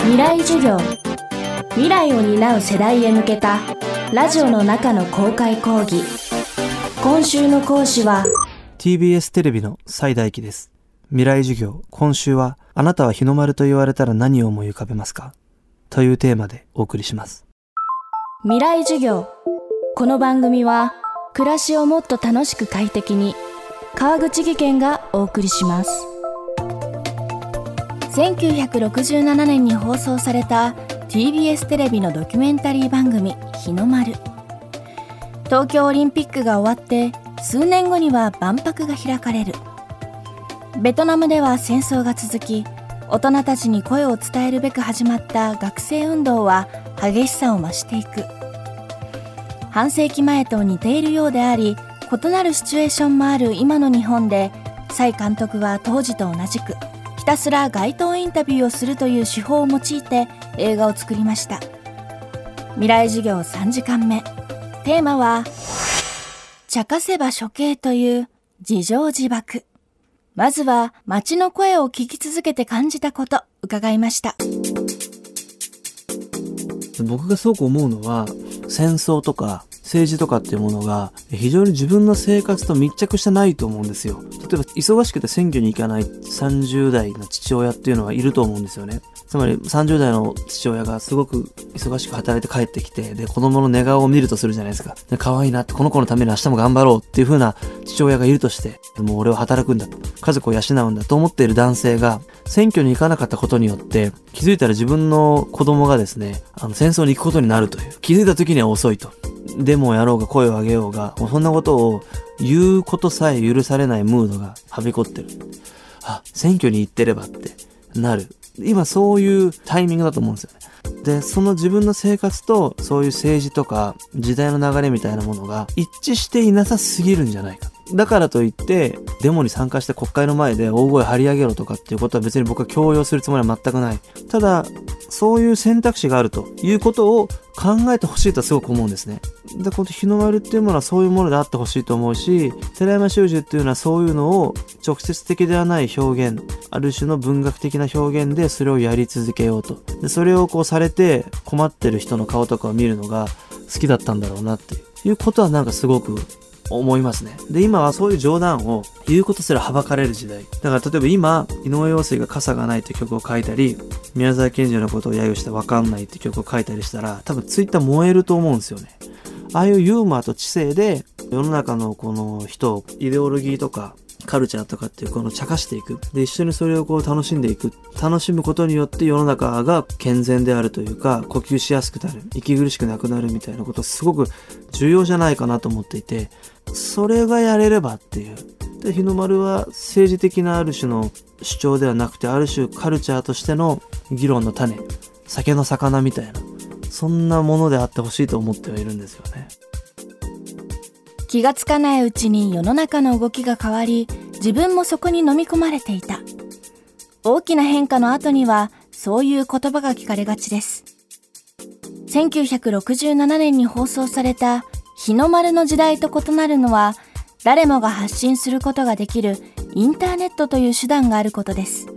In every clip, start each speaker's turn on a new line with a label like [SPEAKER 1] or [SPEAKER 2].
[SPEAKER 1] 未来授業。未来を担う世代へ向けたラジオの中の公開講義。今週の講師は
[SPEAKER 2] TBS テレビの最大機です。未来授業今週はあなたは日の丸と言われたら何を思い浮かべますか？というテーマでお送りします。
[SPEAKER 1] 未来授業。この番組は暮らしをもっと楽しく快適に川口義賢がお送りします1967年に放送された TBS テレビのドキュメンタリー番組「日の丸」東京オリンピックが終わって数年後には万博が開かれる。ベトナムでは戦争が続き大人たちに声を伝えるべく始まった学生運動は激しさを増していく。半世紀前と似ているようであり異なるシチュエーションもある今の日本で蔡監督は当時と同じくたすら街頭インタビューをするという手法を用いて映画を作りました。未来授業3時間目。テーマは茶化せば処刑という自情自爆。まずは街の声を聞き続けて感じたこと伺いました。
[SPEAKER 2] 僕がすごく思うのは戦争とか政治とかっていうものが非常に自分の生活と密着してないと思うんですよ。例えば忙しくて選挙に行かない30代の父親っていうのはいると思うんですよね。つまり30代の父親がすごく忙しく働いて帰ってきて、で、子供の寝顔を見るとするじゃないですか。で、可愛いなって、この子のために明日も頑張ろうっていう風な父親がいるとして、もう俺は働くんだと、家族を養うんだと思っている男性が、選挙に行かなかったことによって、気づいたら自分の子供がですね、あの、戦争に行くことになるという。気づいた時には遅いと。デモをやろうが声を上げようが、もうそんなことを言うことさえ許されないムードがはびこってる。あ、選挙に行ってればってなる。今そういうタイミングだと思うんですよね。で、その自分の生活とそういう政治とか時代の流れみたいなものが一致していなさすぎるんじゃないか。だからといって、デモに参加して国会の前で大声張り上げろとかっていうことは別に僕は強要するつもりは全くない。ただ、そういう選択肢があるということを考えてほしいとはすごく思うんですね。で、この日の丸っていうものはそういうものであってほしいと思うし、寺山修司っていうのはそういうのを直接的ではない表現、ある種の文学的な表現でそれをやり続けようと。で、それをこうされて困ってる人の顔とかを見るのが好きだったんだろうなっていうことはなんかすごく思いますね。で、今はそういう冗談を言うことすらはばかれる時代。だから例えば今、井上陽水が傘がないって曲を書いたり、宮沢賢治のことを揶揄してわかんないって曲を書いたりしたら、多分ツイッター燃えると思うんですよね。ああいうユーモアと知性で、世の中のこの人、イデオロギーとか、カルチャーとかっていうこの茶化していく。で、一緒にそれをこう楽しんでいく。楽しむことによって世の中が健全であるというか、呼吸しやすくなる。息苦しくなくなるみたいなことすごく重要じゃないかなと思っていて、それがやれればっていう。で、日の丸は政治的なある種の主張ではなくて、ある種カルチャーとしての議論の種、酒の魚みたいな、そんなものであってほしいと思ってはいるんですよね。
[SPEAKER 1] 気がつかないうちに世の中の動きが変わり、自分もそこに飲み込まれていた。大きな変化の後には、そういう言葉が聞かれがちです。1967年に放送された日の丸の時代と異なるのは、誰もが発信することができるインターネットという手段があることです。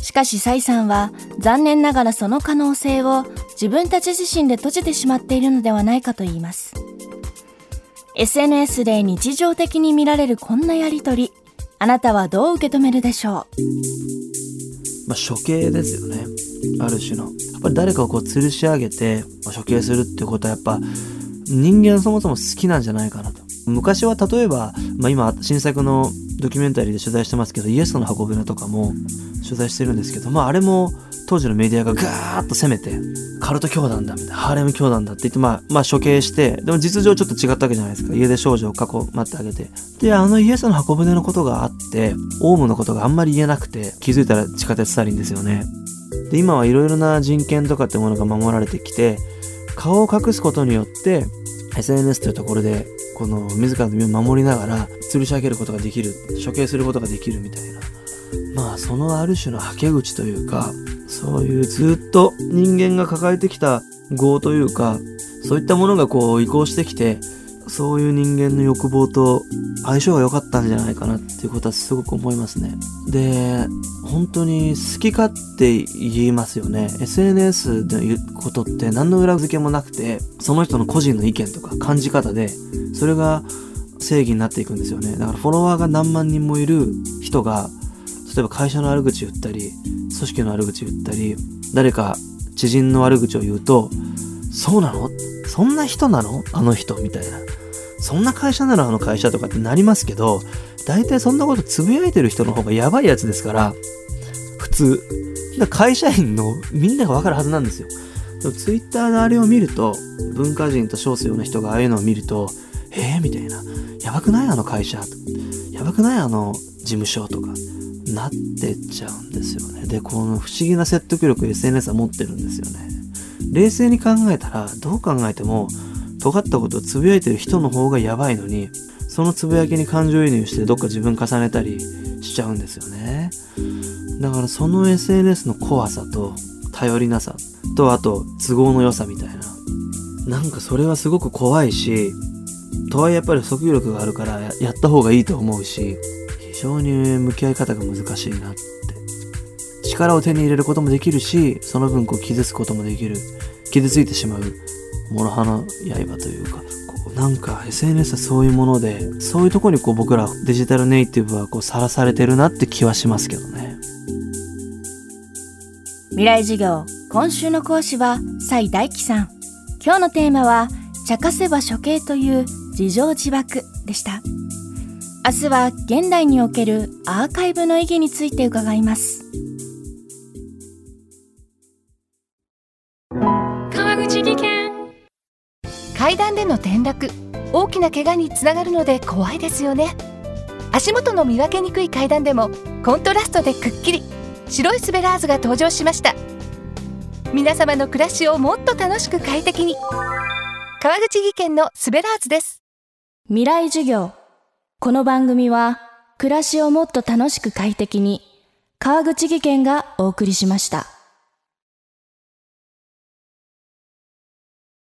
[SPEAKER 1] しかし、蔡さんは残念ながらその可能性を自分たち自身で閉じてしまっているのではないかと言います。SNS で日常的に見られるこんなやりとり、あなたはどう受け止めるでしょ
[SPEAKER 2] う？まあ、処刑ですよね。ある種の。やっぱり誰かをこう吊るし上げて処刑するってことはやっぱ人間そもそも好きなんじゃないかなと。昔は例えば、まあ、今新作のドキュメンタリーで取材してますけどイエスの箱舟とかも取材してるんですけど、まあ、あれも当時のメディアがガーッと攻めてカルト教団だみたいなハーレム教団だって言って、まあ、まあ処刑してでも実情ちょっと違ったわけじゃないですか。家出少女を囲まってあげて。であのイエスの箱舟のことがあってオウムのことがあんまり言えなくて気づいたら地下鉄サリンですよね。で今はいろいろな人権とかってものが守られてきて顔を隠すことによって SNS というところでこの自らの身を守りながら吊るし上げることができる処刑することができるみたいな。まあそのある種のはけ口というかそういうずっと人間が抱えてきた業というかそういったものがこう移行してきてそういう人間の欲望と相性が良かったんじゃないかなっていうことはすごく思いますね。で、本当に好き勝手言いますよね。SNS で言うことって何の裏付けもなくて、その人の個人の意見とか感じ方で、それが正義になっていくんですよね。だからフォロワーが何万人もいる人が、例えば会社の悪口言ったり、組織の悪口言ったり、誰か知人の悪口を言うと、そうなの？そんな人なの？あの人みたいな。そんな会社なのあの会社とかってなりますけど、大体そんなことつぶやいてる人の方がやばいやつですから、普通。だ会社員のみんながわかるはずなんですよ。ツイッターのあれを見ると、文化人と称すような人がああいうのを見ると、えーみたいな。やばくない？あの会社。やばくない？あの事務所とか。なってっちゃうんですよね。で、この不思議な説得力 SNS は持ってるんですよね。冷静に考えたら、どう考えても、尖ったことをつぶやいてる人の方がやばいのに、そのつぶやきに感情移入してどっか自分重ねたりしちゃうんですよね。だからその SNS の怖さと頼りなさとあと都合の良さみたいな。なんかそれはすごく怖いし、とはいえやっぱり訴求力があるからやった方がいいと思うし、常に向き合い方が難しいなって。力を手に入れることもできるし、その分こう傷つくこともできる。傷ついてしまう諸刃の刃というか、こうなんか SNS はそういうもので、そういうとこにこう僕らデジタルネイティブはこうさらされてるなって気はしますけどね。
[SPEAKER 1] 未来授業、今週の講師は蔡大樹さん。今日のテーマは、茶化せば処刑という自情自爆でした。明日は現代におけるアーカイブの意義について伺います。
[SPEAKER 3] 階段での転落。大きな怪我につながるので怖いですよね。足元の見分けにくい階段でもコントラストでくっきり。白いスベラーズが登場しました。皆様の暮らしをもっと楽しく快適に。川口技研のスベラーズです。
[SPEAKER 1] 未来授業この番組は暮らしをもっと楽しく快適に川口技研がお送りしました。